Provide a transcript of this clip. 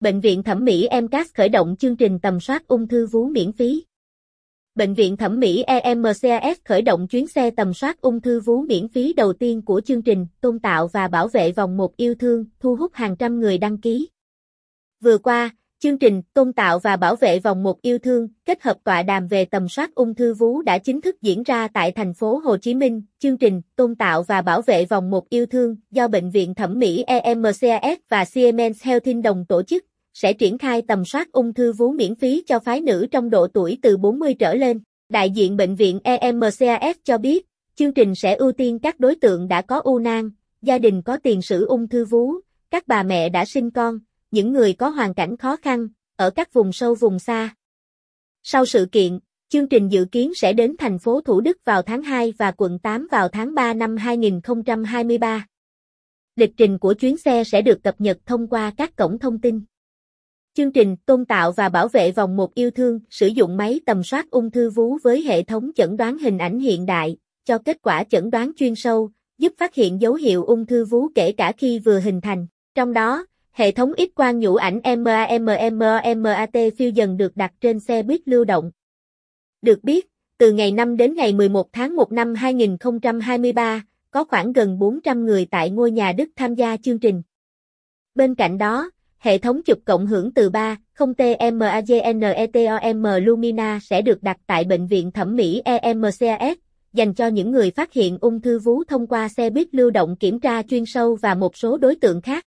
Bệnh viện thẩm mỹ MCAS khởi động chương trình tầm soát ung thư vú miễn phí. Bệnh viện thẩm mỹ EMCAS khởi động chuyến xe tầm soát ung thư vú miễn phí đầu tiên của chương trình tôn tạo và bảo vệ vòng một yêu thương, thu hút hàng trăm người đăng ký. Vừa qua, chương trình tôn tạo và bảo vệ vòng một yêu thương kết hợp tọa đàm về tầm soát ung thư vú đã chính thức diễn ra tại thành phố Hồ Chí Minh. Chương trình tôn tạo và bảo vệ vòng một yêu thương do Bệnh viện Thẩm mỹ EMCAS và Siemens healthin đồng tổ chức sẽ triển khai tầm soát ung thư vú miễn phí cho phái nữ trong độ tuổi từ 40 trở lên. Đại diện bệnh viện EMCAS cho biết, chương trình sẽ ưu tiên các đối tượng đã có u nang, gia đình có tiền sử ung thư vú, các bà mẹ đã sinh con, những người có hoàn cảnh khó khăn, ở các vùng sâu vùng xa. Sau sự kiện, chương trình dự kiến sẽ đến thành phố Thủ Đức vào tháng 2 và quận 8 vào tháng 3 năm 2023. Lịch trình của chuyến xe sẽ được cập nhật thông qua các cổng thông tin. Chương trình tôn tạo và bảo vệ vòng một yêu thương sử dụng máy tầm soát ung thư vú với hệ thống chẩn đoán hình ảnh hiện đại, cho kết quả chẩn đoán chuyên sâu, giúp phát hiện dấu hiệu ung thư vú kể cả khi vừa hình thành. Trong đó, hệ thống ít quang nhũ ảnh MAMMMAT phiêu dần được đặt trên xe buýt lưu động. Được biết, từ ngày 5 đến ngày 11 tháng 1 năm 2023, có khoảng gần 400 người tại ngôi nhà Đức tham gia chương trình. Bên cạnh đó, hệ thống chụp cộng hưởng từ 3, 0 TMAGNETOM Lumina sẽ được đặt tại Bệnh viện Thẩm mỹ EMCAS, dành cho những người phát hiện ung thư vú thông qua xe buýt lưu động kiểm tra chuyên sâu và một số đối tượng khác.